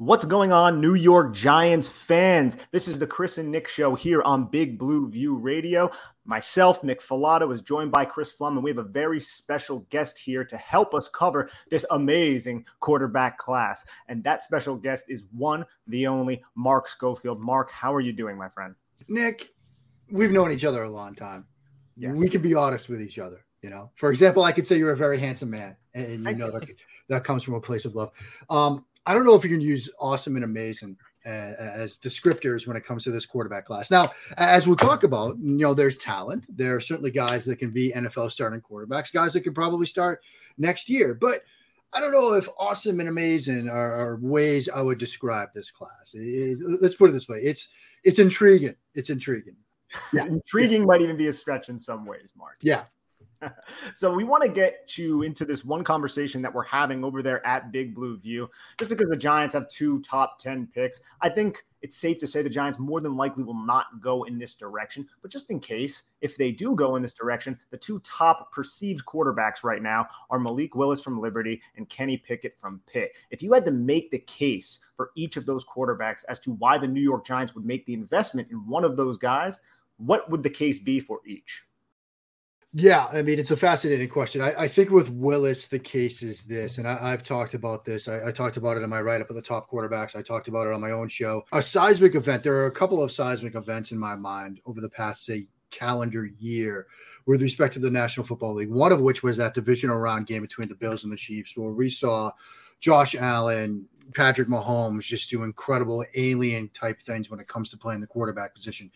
What's going on, New York Giants fans? This is the Chris and Nick show here on Big Blue View Radio. Myself, Nick Falato, is joined by Chris Flum, and we have a very special guest here to help us cover this amazing quarterback class. And that special guest is one, the only, Mark Schofield. Mark, how are you doing, my friend? Nick, we've known each other a long time. Yes. We can be honest with each other. You know, for example, I could say you're a very handsome man, and you know that, that comes from a place of love. Um, I don't know if you can use awesome and amazing uh, as descriptors when it comes to this quarterback class. Now, as we'll talk about, you know, there's talent. There are certainly guys that can be NFL starting quarterbacks, guys that can probably start next year. But I don't know if awesome and amazing are, are ways I would describe this class. It, let's put it this way: it's it's intriguing. It's intriguing. Yeah, intriguing might even be a stretch in some ways, Mark. Yeah, so we want to get you into this one conversation that we're having over there at Big Blue View, just because the Giants have two top 10 picks. I think it's safe to say the Giants more than likely will not go in this direction. But just in case, if they do go in this direction, the two top perceived quarterbacks right now are Malik Willis from Liberty and Kenny Pickett from Pitt. If you had to make the case for each of those quarterbacks as to why the New York Giants would make the investment in one of those guys, what would the case be for each? Yeah, I mean, it's a fascinating question. I, I, think with Willis, the case is this, and I, have talked about this. I, I, talked about it in my write up of the top quarterbacks. I talked about it on my own show. A seismic event. There are a couple of seismic events in my mind over the past, say, calendar year with respect to the National Football League. One of which was that divisional round game between the Bills and the Chiefs, where we saw Josh Allen, Patrick Mahomes just do incredible alien type things when it comes to playing the quarterback position.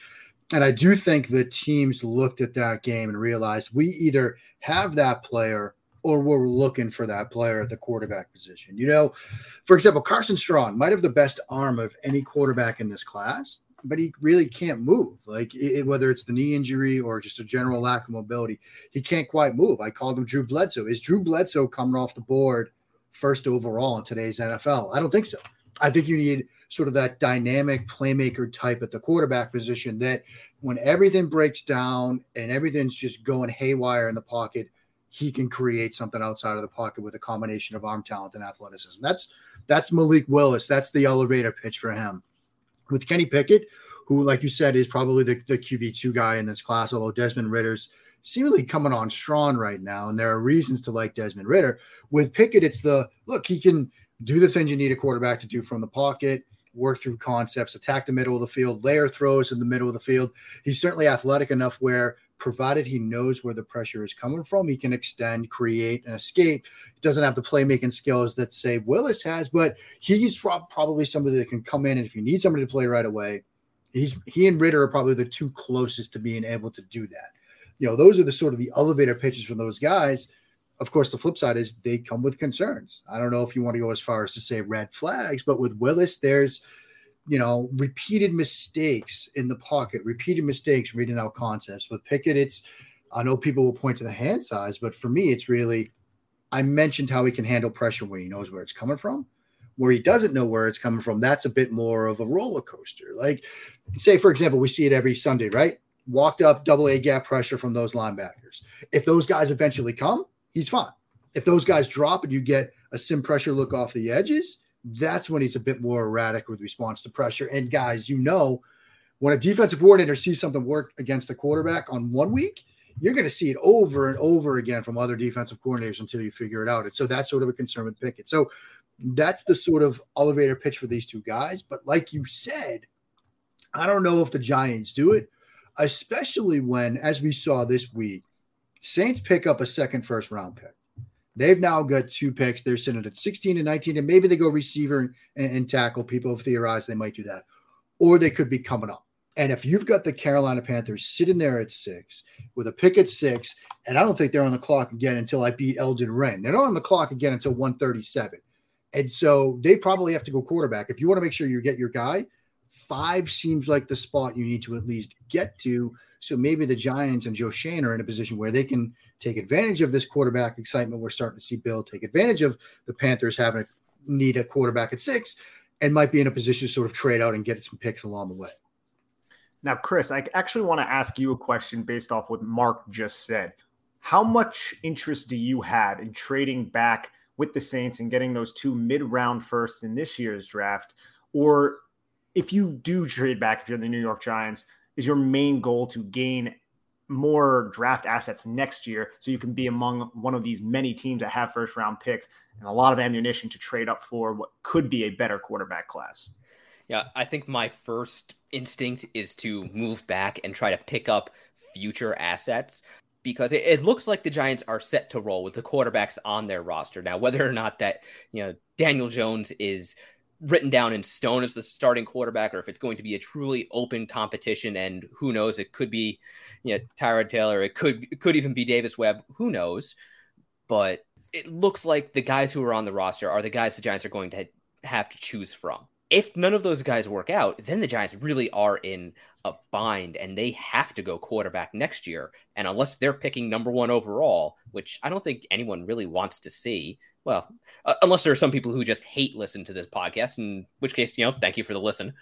And I do think the teams looked at that game and realized we either have that player or we're looking for that player at the quarterback position. You know, for example, Carson Strong might have the best arm of any quarterback in this class, but he really can't move. Like it, whether it's the knee injury or just a general lack of mobility, he can't quite move. I called him Drew Bledsoe. Is Drew Bledsoe coming off the board first overall in today's NFL? I don't think so. I think you need sort of that dynamic playmaker type at the quarterback position that when everything breaks down and everything's just going haywire in the pocket, he can create something outside of the pocket with a combination of arm talent and athleticism. That's that's Malik Willis. That's the elevator pitch for him. With Kenny Pickett, who, like you said, is probably the, the QB2 guy in this class, although Desmond Ridder's seemingly coming on strong right now. And there are reasons to like Desmond Ridder. With Pickett, it's the look, he can do the things you need a quarterback to do from the pocket work through concepts, attack the middle of the field, layer throws in the middle of the field. He's certainly athletic enough where, provided he knows where the pressure is coming from, he can extend, create, and escape. He doesn't have the playmaking skills that, say, Willis has, but he's probably somebody that can come in and if you need somebody to play right away, he's he and Ridder are probably the two closest to being able to do that. You know, those are the sort of the elevator pitches from those guys of course, the flip side is they come with concerns. I don't know if you want to go as far as to say red flags, but with Willis, there's you know repeated mistakes in the pocket, repeated mistakes reading out concepts. With Pickett, it's I know people will point to the hand size, but for me, it's really I mentioned how he can handle pressure where he knows where it's coming from. Where he doesn't know where it's coming from, that's a bit more of a roller coaster. Like, say, for example, we see it every Sunday, right? Walked up double A gap pressure from those linebackers. If those guys eventually come, he's fine. If those guys drop and you get a sim pressure look off the edges, that's when he's a bit more erratic with response to pressure. And guys, you know, when a defensive coordinator sees something work against a quarterback on one week, you're going to see it over and over again from other defensive coordinators until you figure it out. And so that's sort of a concern with Pickett. So that's the sort of elevator pitch for these two guys. But like you said, I don't know if the Giants do it, especially when, as we saw this week, Saints pick up a second first round pick. They've now got two picks. They're sitting at 16 and 19, and maybe they go receiver and, and tackle. People have theorized they might do that, or they could be coming up. And if you've got the Carolina Panthers sitting there at six with a pick at six, and I don't think they're on the clock again until I beat Elden Ring. They're not on the clock again until 137. And so they probably have to go quarterback. If you want to make sure you get your guy, five seems like the spot you need to at least get to. So maybe the Giants and Joe Schoen are in a position where they can take advantage of this quarterback excitement we're starting to see Bill take advantage of the Panthers having a need a quarterback at six and might be in a position to sort of trade out and get some picks along the way. Now, Chris, I actually want to ask you a question based off what Mark just said. How much interest do you have in trading back with the Saints and getting those two mid round firsts in this year's draft? Or if you do trade back, if you're the New York Giants, is your main goal to gain more draft assets next year so you can be among one of these many teams that have first round picks and a lot of ammunition to trade up for what could be a better quarterback class? Yeah, I think my first instinct is to move back and try to pick up future assets because it, it, looks like the Giants are set to roll with the quarterbacks on their roster. Now, whether or not that, you know, Daniel Jones is written down in stone as the starting quarterback or if it's going to be a truly open competition and who knows, it could be, you know, Tyrod Taylor, it could it could even be Davis Webb, who knows. But it looks like the guys who are on the roster are the guys the Giants are going to have to choose from if none of those guys work out, then the Giants really are in a bind and they have to go quarterback next year. And unless they're picking number one overall, which I don't think anyone really wants to see, well, uh, unless there are some people who just hate listen to this podcast, in which case, you know, thank you for the listen.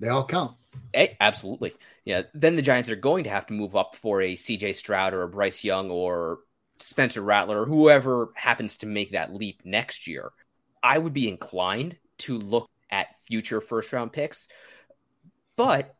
They all count. Hey, absolutely. Yeah. Then the Giants are going to have to move up for a CJ Stroud or a Bryce Young or Spencer Rattler or whoever happens to make that leap next year. I would be inclined to look at future first round picks. But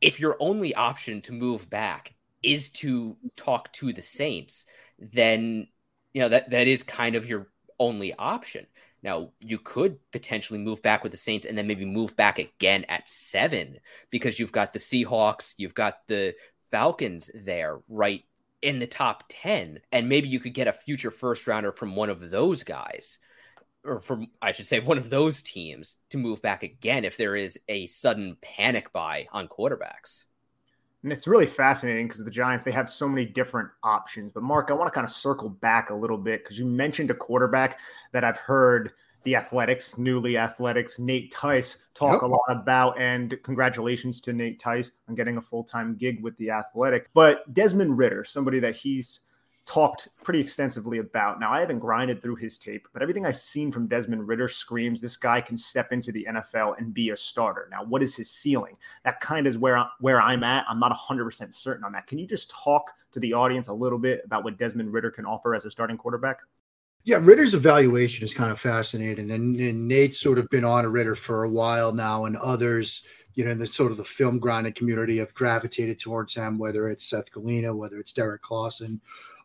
if your only option to move back is to talk to the Saints, then you know that that is kind of your only option. Now, you could potentially move back with the Saints and then maybe move back again at seven because you've got the Seahawks, you've got the Falcons there right in the top 10. And maybe you could get a future first rounder from one of those guys or from I should say one of those teams to move back again if there is a sudden panic buy on quarterbacks. And it's really fascinating because the Giants they have so many different options. But Mark, I want to kind of circle back a little bit because you mentioned a quarterback that I've heard the Athletics, newly Athletics, Nate Tice talk yep. a lot about. And congratulations to Nate Tice on getting a full time gig with the Athletic. But Desmond Ridder, somebody that he's talked pretty extensively about. Now, I haven't grinded through his tape, but everything I've seen from Desmond Ridder screams this guy can step into the NFL and be a starter. Now, what is his ceiling? That kind of is where, where I'm at. I'm not 100% certain on that. Can you just talk to the audience a little bit about what Desmond Ridder can offer as a starting quarterback? Yeah, Ridder's evaluation is kind of fascinating. And, and Nate's sort of been on a Ridder for a while now, and others – you know, in the sort of the film grinding community have gravitated towards him, whether it's Seth Galina, whether it's Derek Klassen,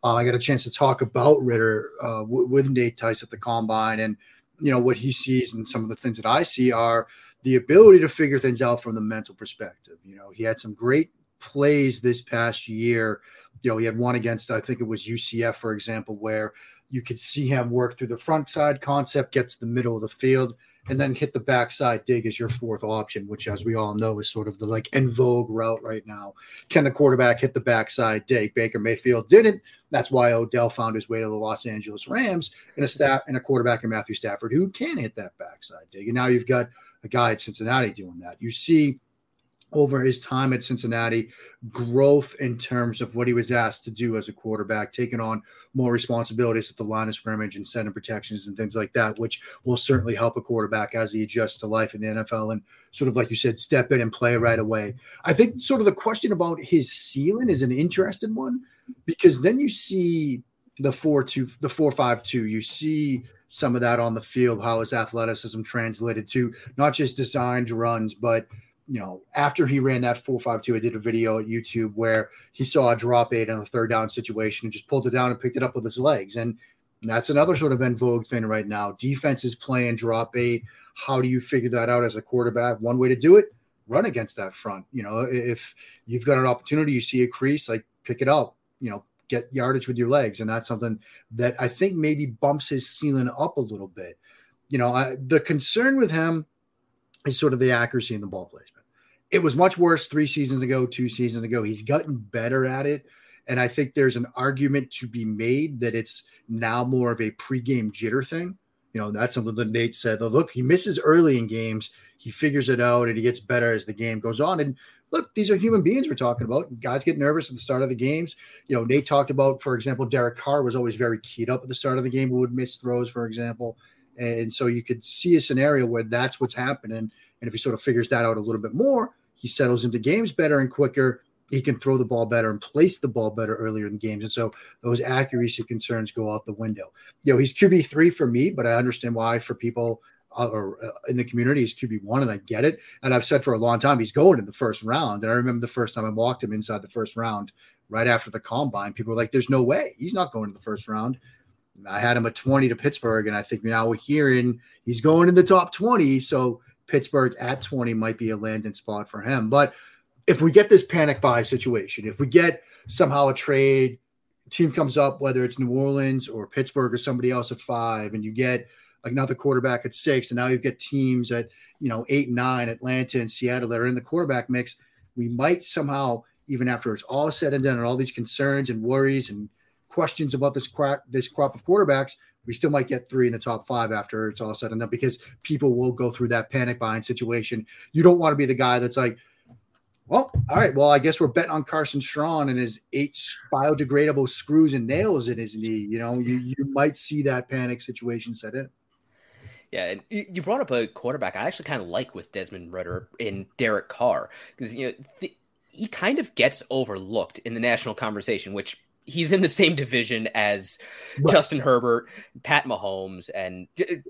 uh, I got a chance to talk about Ridder uh, w- with Nate Tice at the combine, and you know what he sees, and some of the things that I see are the ability to figure things out from the mental perspective. You know, he had some great plays this past year. You know, he had one against I think it was UCF, for example, where you could see him work through the front side concept, get to the middle of the field, and then hit the backside dig as your fourth option, which, as we all know, is sort of the like en vogue route right now. Can the quarterback hit the backside dig? Baker Mayfield didn't. That's why Odell found his way to the Los Angeles Rams and a staff and a quarterback in Matthew Stafford who can hit that backside dig. And now you've got a guy at Cincinnati doing that. You see over his time at Cincinnati, growth in terms of what he was asked to do as a quarterback, taking on more responsibilities at the line of scrimmage and center protections and things like that, which will certainly help a quarterback as he adjusts to life in the NFL and sort of like you said, step in and play right away. I think sort of the question about his ceiling is an interesting one because then you see the four two, the four five two, you see some of that on the field, how his athleticism translated to not just designed runs, but you know, after he ran that 452, I did a video at YouTube where he saw a drop eight on a third down situation and just pulled it down and picked it up with his legs. And that's another sort of en vogue thing right now. Defense is playing drop eight. How do you figure that out as a quarterback? One way to do it, run against that front. You know, if you've got an opportunity, you see a crease, like pick it up, you know, get yardage with your legs. And that's something that I think maybe bumps his ceiling up a little bit. You know, I, the concern with him is sort of the accuracy in the ball placement. It was much worse three seasons ago, two seasons ago. He's gotten better at it. And I think there's an argument to be made that it's now more of a pregame jitter thing. You know, that's something that Nate said. Look, he misses early in games. He figures it out and he gets better as the game goes on. And look, these are human beings we're talking about. Guys get nervous at the start of the games. You know, Nate talked about, for example, Derek Carr was always very keyed up at the start of the game, would miss throws, for example. And so you could see a scenario where that's what's happening. And if he sort of figures that out a little bit more, he settles into games better and quicker he can throw the ball better and place the ball better earlier in games. And so those accuracy concerns go out the window. You know, he's QB3 for me, but I understand why for people uh, or uh, in the community he's QB1 and I get it. And I've said for a long time he's going in the first round. And I remember the first time I walked him inside the first round right after the combine, people were like, there's no way he's not going in the first round. I had him at 20 to Pittsburgh, and I think now we're hearing he's going in the top 20. So Pittsburgh at 20 might be a landing spot for him. But if we get this panic buy situation, if we get somehow a trade, team comes up, whether it's New Orleans or Pittsburgh or somebody else at five, and you get another quarterback at six, and now you've got teams at you know eight nine, Atlanta and Seattle that are in the quarterback mix, we might somehow, even after it's all said and done, and all these concerns and worries and questions about this crop this crop of quarterbacks, we still might get three in the top five after it's all said and done because people will go through that panic buying situation. You don't want to be the guy that's like, well, all right. Well, I guess we're betting on Carson Strong and his eight biodegradable screws and nails in his knee. You know, you, you might see that panic situation set in. Yeah, and you brought up a quarterback I actually kind of like with Desmond Ridder in Derek Carr because you know the, he kind of gets overlooked in the national conversation, which he's in the same division as right. Justin Herbert, Pat Mahomes, and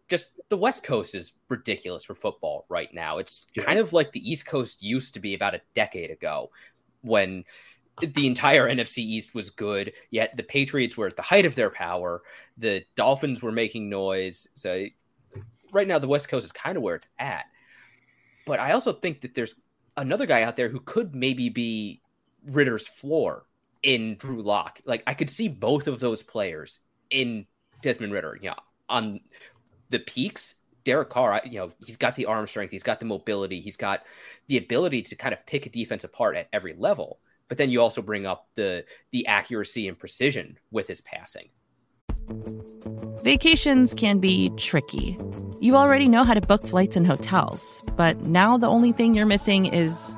just the West Coast is ridiculous for football right now. It's yeah. kind of like the East Coast used to be about a decade ago when the entire NFC East was good, yet the Patriots were at the height of their power. The Dolphins were making noise. So right now, the West Coast is kind of where it's at. But I also think that there's another guy out there who could maybe be Ridder's floor in Drew Lock. Like I could see both of those players in Desmond Ridder. Yeah, on the peaks, Derek Carr, you know, he's got the arm strength, he's got the mobility, he's got the ability to kind of pick a defense apart at every level. But then you also bring up the the accuracy and precision with his passing. Vacations can be tricky. You already know how to book flights and hotels, but now the only thing you're missing is,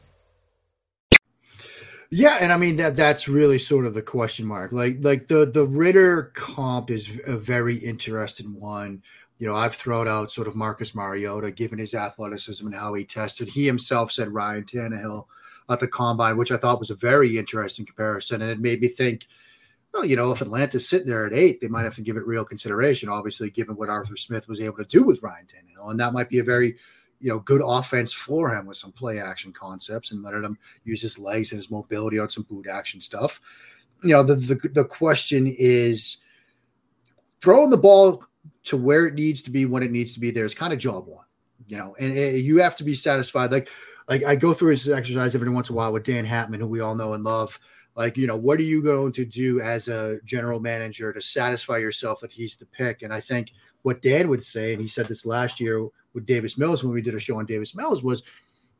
Yeah, and I mean that that's really sort of the question mark. Like like the the Ridder comp is a very interesting one. You know, I've thrown out sort of Marcus Mariota, given his athleticism and how he tested. He himself said Ryan Tannehill at the combine, which I thought was a very interesting comparison, and it made me think. Well, you know, if Atlanta's sitting there at eight, they might have to give it real consideration. Obviously, given what Arthur Smith was able to do with Ryan Tannehill, and that might be a very you know, good offense for him with some play action concepts and letting him use his legs and his mobility on some boot action stuff. You know, the, the, the question is throwing the ball to where it needs to be when it needs to be there is kind of job one, you know, and it, you have to be satisfied. Like, like I go through this exercise every once in a while with Dan Hatman, who we all know and love. Like, you know, what are you going to do as a general manager to satisfy yourself that he's the pick? And I think what Dan would say, and he said this last year with Davis Mills when we did a show on Davis Mills was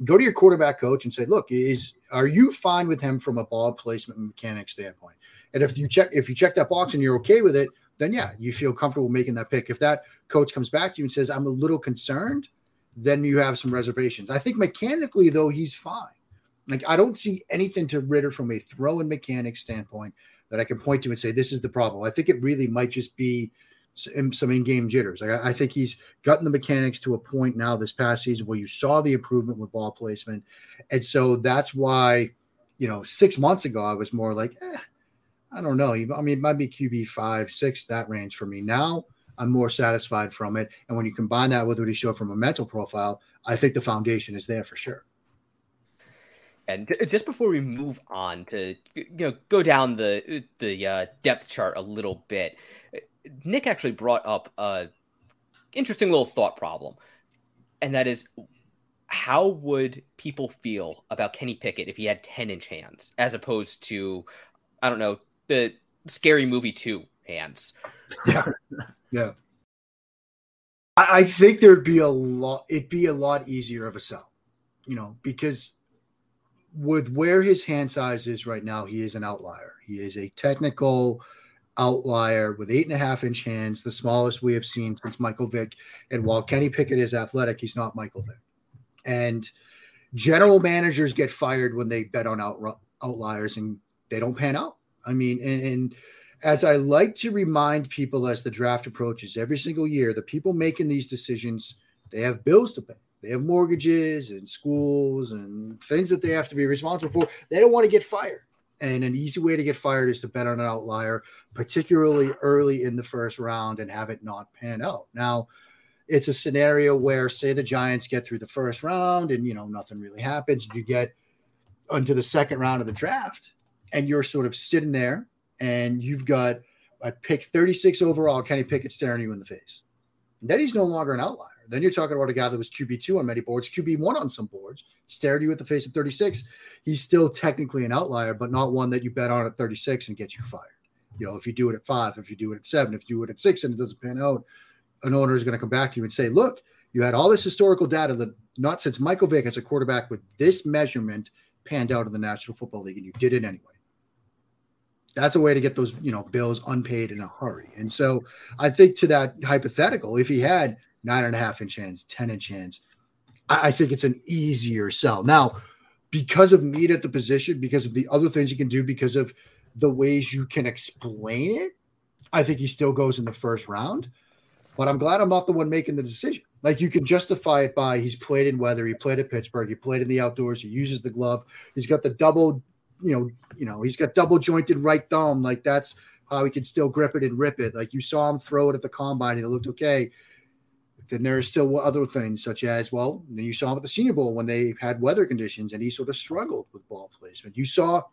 go to your quarterback coach and say, look, is are you fine with him from a ball placement mechanic standpoint? And if you check if you check that box and you're okay with it, then yeah, you feel comfortable making that pick. If that coach comes back to you and says, I'm a little concerned, then you have some reservations. I think mechanically, though, he's fine. Like I don't see anything to Ridder from a throw and mechanics standpoint that I can point to and say this is the problem. I think it really might just be some in-game jitters. Like I think he's gotten the mechanics to a point now this past season where you saw the improvement with ball placement, and so that's why, you know, six months ago I was more like, eh, I don't know. I mean, it might be QB five, six, that range for me. Now I'm more satisfied from it, and when you combine that with what he showed from a mental profile, I think the foundation is there for sure. And just before we move on to you know go down the the uh, depth chart a little bit, Nick actually brought up a interesting little thought problem, and that is how would people feel about Kenny Pickett if he had 10 inch hands as opposed to, I don't know, the scary movie two hands? Yeah. Yeah. I, I think there'd be a lot, it'd be a lot easier of a sell, you know, because with where his hand size is right now, he is an outlier. He is a technical, outlier with eight and a half inch hands, the smallest we have seen since Michael Vick. And while Kenny Pickett is athletic, he's not Michael Vick. And general managers get fired when they bet on out, outliers and they don't pan out. I mean, and, and as I like to remind people as the draft approaches every single year, the people making these decisions, they have bills to pay. They have mortgages and schools and things that they have to be responsible for. They don't want to get fired. And an easy way to get fired is to bet on an outlier, particularly early in the first round and have it not pan out. Now, it's a scenario where, say, the Giants get through the first round and, you know, nothing really happens. You get onto the second round of the draft and you're sort of sitting there and you've got a pick 36 overall, Kenny Pickett staring you in the face. then he's no longer an outlier. Then you're talking about a guy that was QB2 on many boards, QB1 on some boards, stared you at the face at 36. He's still technically an outlier, but not one that you bet on at 36 and gets you fired. You know, if you do it at five, if you do it at seven, if you do it at six and it doesn't pan out, an owner is going to come back to you and say, look, you had all this historical data that not since Michael Vick as a quarterback with this measurement panned out in the National Football League, and you did it anyway. That's a way to get those, you know, bills unpaid in a hurry. And so I think to that hypothetical, if he had nine and a half inch hands, 10 inch hands. I, I think it's an easier sell. Now, because of need at the position, because of the other things you can do, because of the ways you can explain it, I think he still goes in the first round. But I'm glad I'm not the one making the decision. Like you can justify it by he's played in weather, he played at Pittsburgh, he played in the outdoors, he uses the glove, he's got the double, you know, you know, he's got double jointed right thumb. Like that's how he can still grip it and rip it. Like you saw him throw it at the combine and it looked okay. Then there are still other things such as, well, you saw at the Senior Bowl when they had weather conditions and he sort of struggled with ball placement. You saw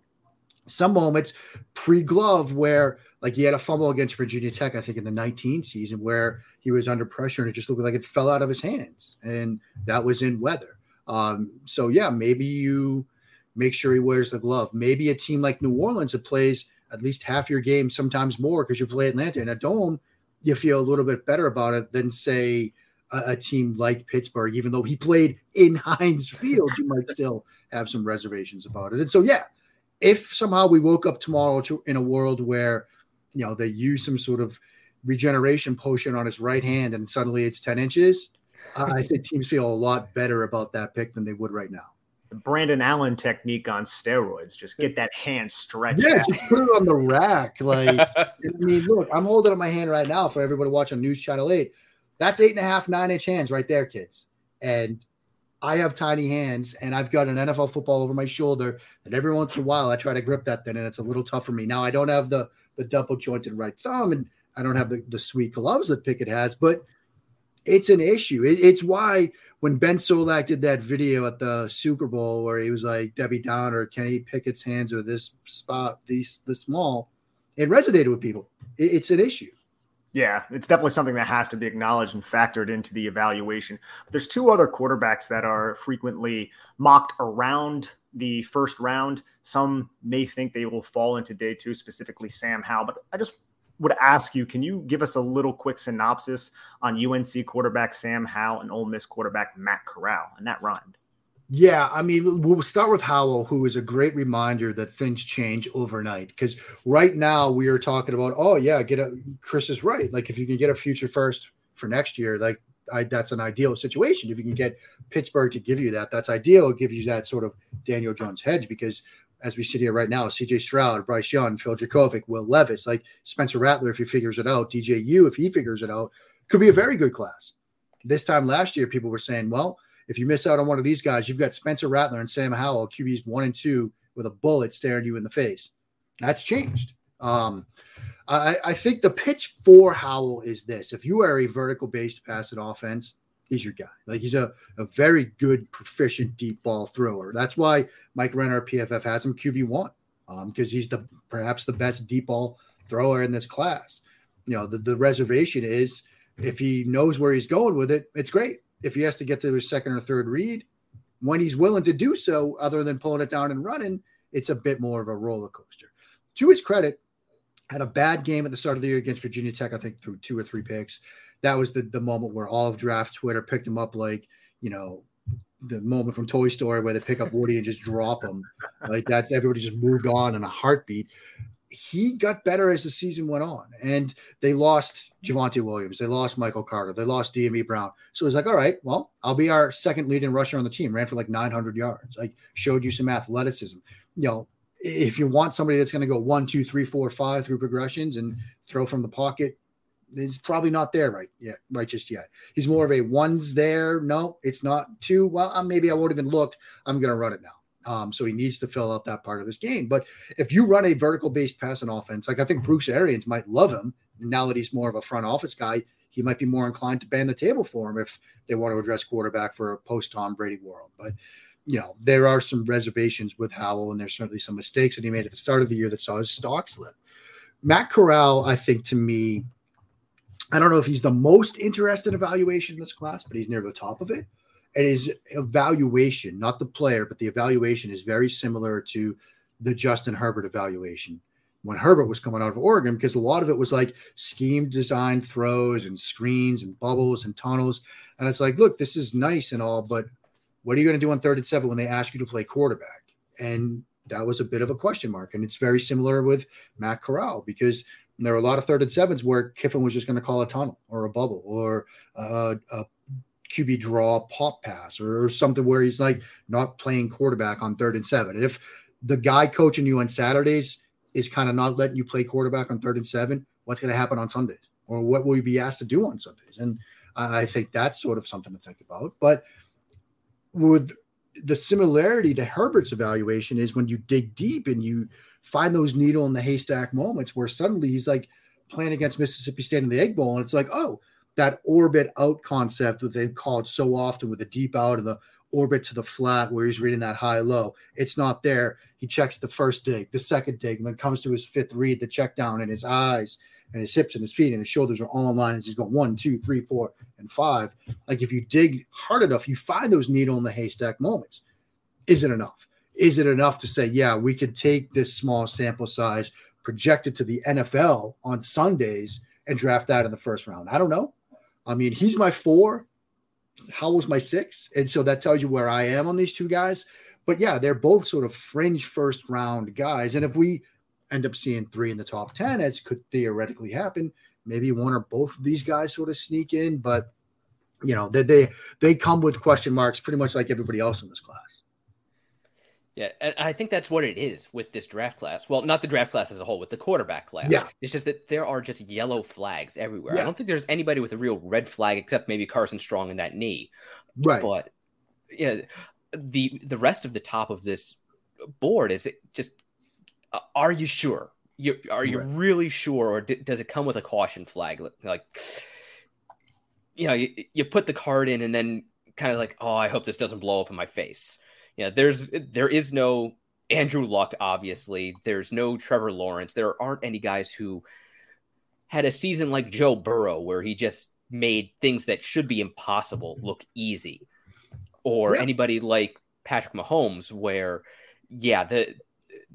some moments pre-glove where like he had a fumble against Virginia Tech, I think in the 19 season where he was under pressure and it just looked like it fell out of his hands. And that was in weather. Um, so yeah, maybe you make sure he wears the glove. Maybe a team like New Orleans that plays at least half your game, sometimes more, because you play Atlanta in a dome, you feel a little bit better about it than say a, a, team like Pittsburgh, even though he played in Heinz Field, you might still have some reservations about it. And so, yeah, if somehow we woke up tomorrow to, in a world where, you know, they use some sort of regeneration potion on his right hand and suddenly it's 10 inches, I think teams feel a lot better about that pick than they would right now. The Brandon Allen technique on steroids. Just get that hand stretched. Yeah, just put it on the rack. Like, I mean, look, I'm holding up my hand right now for everybody watching on News Channel 8. That's eight and a half, nine inch hands right there, kids. And I have tiny hands and I've got an NFL football over my shoulder. And every once in a while I try to grip that thing and it's a little tough for me. Now I don't have the the double jointed right thumb and I don't have the, the sweet gloves that Pickett has, but it's an issue. It, it's why when Ben Solak did that video at the Super Bowl where he was like Debbie Downer, Kenny Pickett's hands are this spot, these this small, it resonated with people. It, it's an issue. Yeah, it's definitely something that has to be acknowledged and factored into the evaluation. But there's two other quarterbacks that are frequently mocked around the first round. Some may think they will fall into day two, specifically Sam Howell. But I just would ask you, can you give us a little quick synopsis on UNC quarterback Sam Howell and Ole Miss quarterback Matt Corral? And that rhymed. Yeah, I mean, we'll start with Howell, who is a great reminder that things change overnight. Because right now we are talking about, oh yeah, get a Chris is right. Like if you can get a future first for next year, like I, that's an ideal situation. If you can get Pittsburgh to give you that, that's ideal. It gives you that sort of Daniel Jones hedge because as we sit here right now, CJ Stroud, Bryce Young, Phil Jurkovec, Will Levis, like Spencer Rattler, if he figures it out, DJU, if he figures it out, could be a very good class. This time last year, people were saying, well, if you miss out on one of these guys, you've got Spencer Rattler and Sam Howell, QBs one and two, with a bullet staring you in the face. That's changed. Um, I, I think the pitch for Howell is this: if you are a vertical based passing offense, he's your guy. Like he's a, a very good, proficient deep ball thrower. That's why Mike Renner PFF has him QB one because um, he's the perhaps the best deep ball thrower in this class. You know, the, the reservation is if he knows where he's going with it, it's great. If he has to get to his second or third read, when he's willing to do so, other than pulling it down and running, it's a bit more of a roller coaster. To his credit, had a bad game at the start of the year against Virginia Tech, I think through two or three picks. That was the, the moment where all of draft Twitter picked him up like, you know, the moment from Toy Story where they pick up Woody and just drop him. Like that's everybody just moved on in a heartbeat. He got better as the season went on, and they lost Javonte Williams, they lost Michael Carter, they lost Dyami Brown. So it's like, all right, well, I'll be our second leading rusher on the team. Ran for like 900 yards. Like showed you some athleticism. You know, if you want somebody that's going to go one, two, three, four, five through progressions and throw from the pocket, it's probably not there right yet, right just yet. He's more of a one's there. No, it's not two. Well, uh, maybe I won't even look. I'm going to run it now. Um, so he needs to fill out that part of his game. But if you run a vertical based passing offense, like I think Bruce Arians might love him now that he's more of a front office guy, he might be more inclined to band the table for him if they want to address quarterback for a post Tom Brady world. But you know, there are some reservations with Howell, and there's certainly some mistakes that he made at the start of the year that saw his stock slip. Matt Corral, I think to me, I don't know if he's the most interested evaluation in this class, but he's near the top of it. And his evaluation, not the player, but the evaluation is very similar to the Justin Herbert evaluation when Herbert was coming out of Oregon, because a lot of it was like scheme designed throws and screens and bubbles and tunnels. And it's like, look, this is nice and all, but what are you going to do on third and seven when they ask you to play quarterback? And that was a bit of a question mark. And it's very similar with Matt Corral because there are a lot of third and sevens where Kiffin was just going to call a tunnel or a bubble or a, a QB draw pop pass or, or something where he's like not playing quarterback on third and seven. And if the guy coaching you on Saturdays is kind of not letting you play quarterback on third and seven, what's going to happen on Sundays? Or what will you be asked to do on Sundays? And I think that's sort of something to think about. But with the similarity to Herbert's evaluation is when you dig deep and you find those needle in the haystack moments where suddenly he's like playing against Mississippi State in the Egg Bowl, and it's like, oh, that orbit out concept that they've called so often with the deep out and the orbit to the flat where he's reading that high low. It's not there. He checks the first dig, the second dig, and then comes to his fifth read, the check down, and his eyes and his hips and his feet and his shoulders are all in line. And he's going one, two, three, four, and five. Like if you dig hard enough, you find those needle in the haystack moments. Is it enough? Is it enough to say, yeah, we could take this small sample size, project it to the NFL on Sundays, and draft that in the first round? I don't know. I mean, he's my four. Howell's my six. And so that tells you where I am on these two guys. But yeah, they're both sort of fringe first round guys. And if we end up seeing three in the top 10, as could theoretically happen. Maybe one or both of these guys sort of sneak in, but you know, they they, they come with question marks pretty much like everybody else in this class. Yeah, and I think that's what it is with this draft class. Well, not the draft class as a whole, with the quarterback class. Yeah. It's just that there are just yellow flags everywhere. Yeah. I don't think there's anybody with a real red flag except maybe Carson Strong in that knee. Right. But yeah, the the rest of the top of this board is it just uh, are you sure? You are you right. really sure, or d- does it come with a caution flag? Like, you know, you, you put the card in and then kind of like, oh, I hope this doesn't blow up in my face. Yeah, there's there is no Andrew Luck, obviously. There's no Trevor Lawrence. There aren't any guys who had a season like Joe Burrow where he just made things that should be impossible look easy, or yeah. anybody like Patrick Mahomes, where yeah, the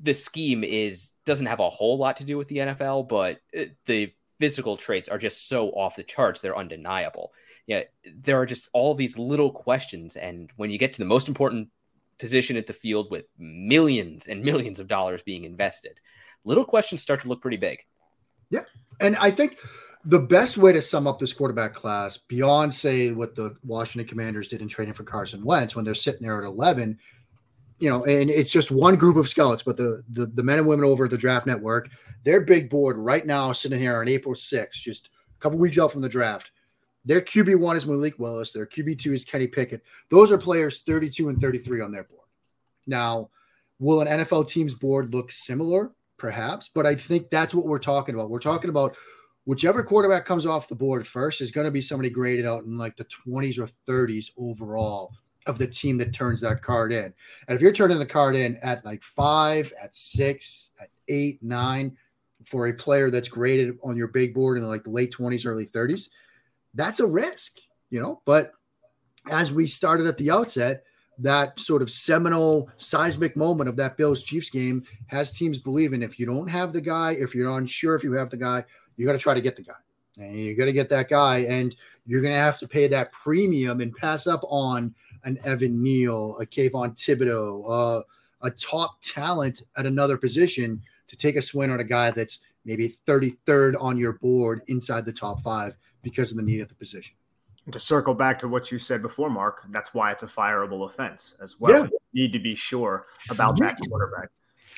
the scheme is doesn't have a whole lot to do with the NFL, but uh, the physical traits are just so off the charts; they're undeniable. Yeah, there are just all these little questions, and when you get to the most important position at the field with millions and millions of dollars being invested, little questions start to look pretty big. Yeah, and I think the best way to sum up this quarterback class, beyond say what the Washington Commanders did in training for Carson Wentz when they're sitting there at 11, you know, and it's just one group of scouts, but the, the, the men and women over at the Draft Network, their big board right now, sitting here on April 6th, just a couple weeks out from the draft. Their QB one is Malik Willis. Their QB two is Kenny Pickett. Those are players 32 and 33 on their board. Now, will an NFL team's board look similar? Perhaps, but I think that's what we're talking about. We're talking about whichever quarterback comes off the board first is going to be somebody graded out in like the 20s or 30s overall of the team that turns that card in. And if you're turning the card in at like five, at six, at eight, nine, for a player that's graded on your big board in like the late 20s, early 30s, that's a risk, you know. But as we started at the outset, that sort of seminal seismic moment of that Bills Chiefs game has teams believing if you don't have the guy, if you're unsure if you have the guy, you got to try to get the guy. And you got to get that guy, and you're going to have to pay that premium and pass up on an Evan Neal, a Kayvon Thibodeaux, uh, a top talent at another position to take a swing on a guy that's maybe 33rd on your board inside the top five because of the need at the position. And to circle back to what you said before, Mark, that's why it's a fireable offense as well. Yeah. You need to be sure about that quarterback.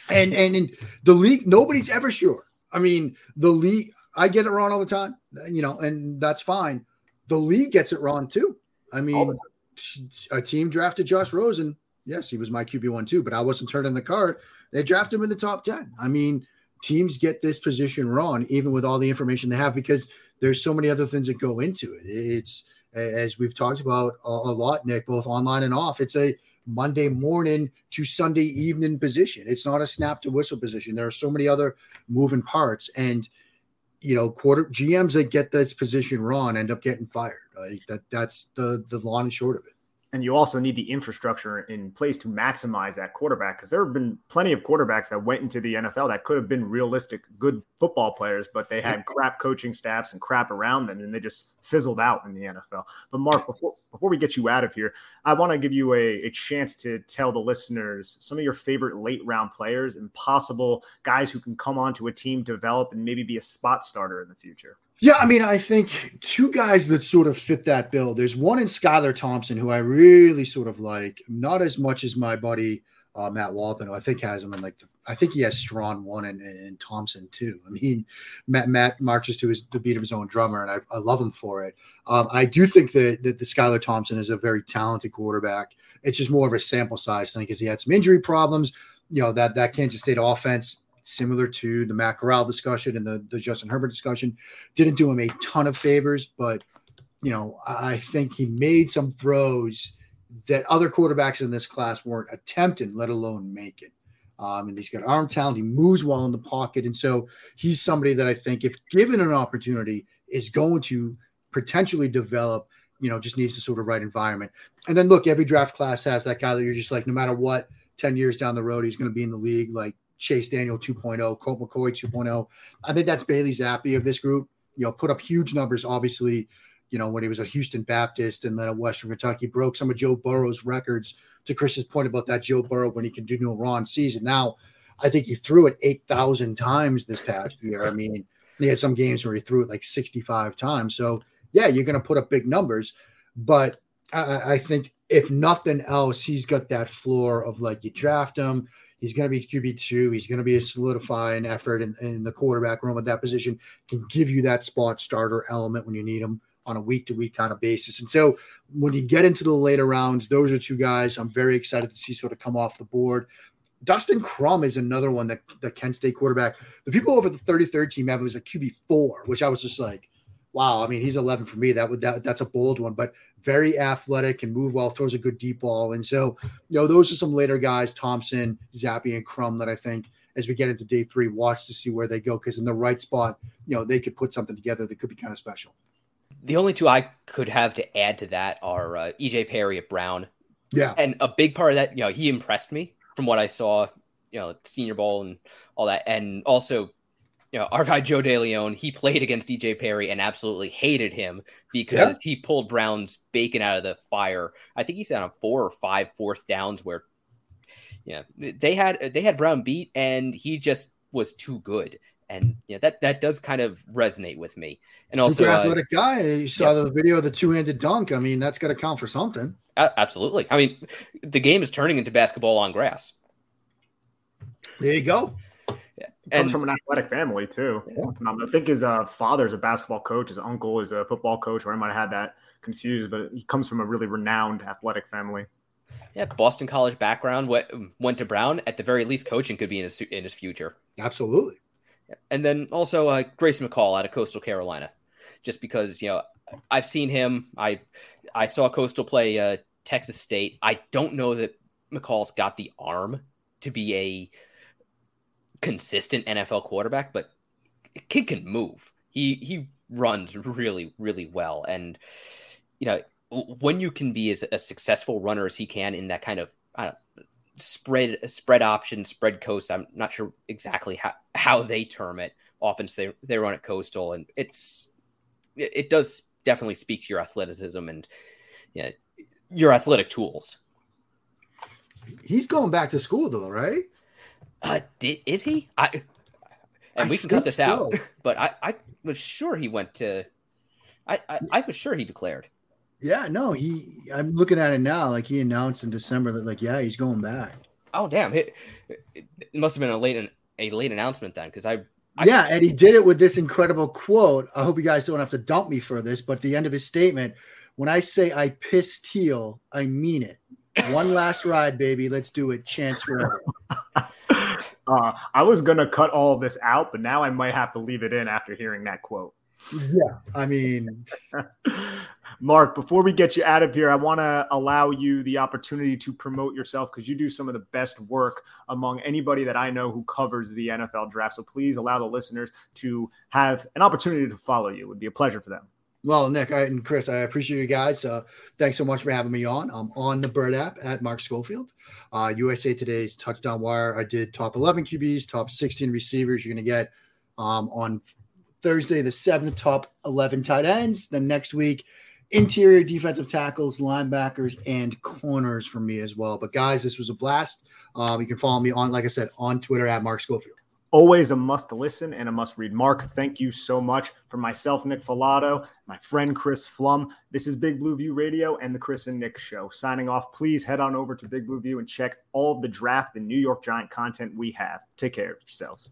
And and in the league, nobody's ever sure. I mean, the league, I get it wrong all the time, you know, and that's fine. The league gets it wrong too. I mean, a team drafted Josh Rosen. Yes, he was my QB one too, but I wasn't turning the card. They drafted him in the top 10. I mean, teams get this position wrong, even with all the information they have, because there's so many other things that go into it. It's as we've talked about a, lot, Nick, both online and off. It's a Monday morning to Sunday evening position. It's not a snap to whistle position. There are so many other moving parts, and you know, quarter GMs that get this position wrong end up getting fired. That, that's the the long and short of it and you also need the infrastructure in place to maximize that quarterback because there have been plenty of quarterbacks that went into the NFL that could have been realistic good football players, but they had crap coaching staffs and crap around them, and they just fizzled out in the NFL. But Mark, before before we get you out of here, I want to give you a, a chance to tell the listeners some of your favorite late round players and possible guys who can come onto a team, develop, and maybe be a spot starter in the future. Yeah, I mean, I think two guys that sort of fit that bill. There's one in Skylar Thompson who I really sort of like, not as much as my buddy uh, Matt Waldman, who I think has him in like, the, I think he has Strachan one and, and Thompson too. I mean, Matt, Matt marches to his the beat of his own drummer, and I, I love him for it. Um, I do think that, that the Skylar Thompson is a very talented quarterback. It's just more of a sample size thing because he had some injury problems. You know that that Kansas State offense similar to the Matt Corral discussion and the, the Justin Herbert discussion. Didn't do him a ton of favors, but you know, I think he made some throws that other quarterbacks in this class weren't attempting, let alone making. Um, and he's got arm talent. He moves well in the pocket, and so he's somebody that I think, if given an opportunity, is going to potentially develop. You know, just needs the sort of right environment. And then look, every draft class has that guy that you're just like, no matter what, ten years down the road, he's going to be in the league. Like Chase Daniel 2.0, Colt McCoy 2.0. I think that's Bailey Zappe of this group. You know, put up huge numbers, obviously, you know, when he was at Houston Baptist and then at Western Kentucky, broke some of Joe Burrow's records. To Chris's point about that Joe Burrow when he can do no wrong season. Now, I think he threw it 8,000 times this past year. I mean, he had some games where he threw it like 65 times. So, yeah, you're going to put up big numbers. But I, I think if nothing else, he's got that floor of like you draft him, He's going to be QB two. He's going to be a solidifying effort in, in the quarterback room at that position. Can give you that spot starter element when you need him on a week to week kind of basis. And so when you get into the later rounds, those are two guys I'm very excited to see sort of come off the board. Dustin Crum is another one that the Kent State quarterback. The people over the 33rd team have him as a QB four, which I was just like, wow. I mean, he's 11 for me. That would that that's a bold one, but very athletic and move well, throws a good deep ball. And so, you know, those are some later guys, Thompson, Zappe, and Crum that I think as we get into day three, watch to see where they go. Because in the right spot, you know, they could put something together that could be kind of special. The only two I could have to add to that are uh, EJ Perry at Brown. Yeah. And a big part of that, you know, he impressed me from what I saw, you know, Senior Bowl and all that. And also you know, our guy Joe DeLeon, he played against EJ Perry and absolutely hated him because yeah. he pulled Brown's bacon out of the fire. I think he said on four or five fourth downs where, yeah, they had they had Brown beat and he just was too good. And yeah, that that does kind of resonate with me. And also, Super athletic uh, guy. You saw yeah. the video of the two-handed dunk. I mean, that's got to count for something. absolutely. I mean, the game is turning into basketball on grass. There you go. Yeah. And, comes from an athletic family too. Yeah. I think his uh, father's a basketball coach. His uncle is a football coach. Or I might have had that confused, but he comes from a really renowned athletic family. Yeah, Boston College background. Went, went to Brown. At the very least, coaching could be in his in his future. Absolutely. And then also uh, Grayson McCall out of Coastal Carolina, just because you know I've seen him. I I saw Coastal play uh, Texas State. I don't know that McCall's got the arm to be a consistent NFL quarterback, but kid can move. He he runs really really well, and you know when you can be as a successful runner as he can in that kind of spread spread option, spread coast. I'm not sure exactly how, how they term it. Offense they they run at coastal, and it's it, it does definitely speak to your athleticism and yeah, your athletic tools. He's going back to school though, right? Uh, did, is he? I and I we can cut this so. out, but I I was sure he went to. I, I I was sure he declared. Yeah, no, he. I'm looking at it now. Like he announced in December that, like, yeah, he's going back. Oh damn! It, it must have been a late a late announcement then, because I, I. Yeah, and he did it with this incredible quote. I hope you guys don't have to dump me for this, but the end of his statement, when I say I piss teal, I mean it. One last ride, baby. Let's do it. Chants forever. Uh, I was gonna cut all of this out, but now I might have to leave it in after hearing that quote. Yeah, I mean, Mark, before we get you out of here, I want to allow you the opportunity to promote yourself because you do some of the best work among anybody that I know who covers the NFL draft. So please allow the listeners to have an opportunity to follow you. It would be a pleasure for them. Well, Nick I, and Chris, I appreciate you guys. Uh, thanks so much for having me on. I'm on the Bird app at Mark Schofield. Uh, USA Today's Touchdown Wire. I did top 11 QBs, top 16 receivers. You're going to get um, on Thursday, the seventh top 11 tight ends. Then next week, interior defensive tackles, linebackers, and corners for me as well. But guys, this was a blast. Um, you can follow me on, like I said, on Twitter at Mark Schofield. Always a must listen and a must read. Mark, thank you so much. For myself, Nick Falato, my friend Chris Pflum. this is Big Blue View Radio and the Chris and Nick Show. Signing off, please head on over to Big Blue View and check all of the draft and New York Giant content we have. Take care of yourselves.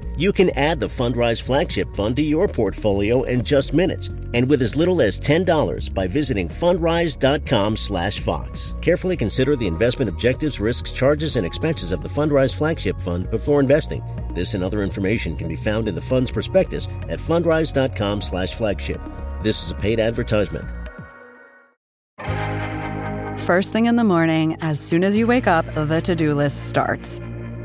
You can add the Fundrise Flagship Fund to your portfolio in just minutes and with as little as $10 by visiting fundrise.com/fox. Carefully consider the investment objectives, risks, charges and expenses of the Fundrise Flagship Fund before investing. This and other information can be found in the fund's prospectus at fundrise.com/flagship. This is a paid advertisement. First thing in the morning, as soon as you wake up, the to-do list starts.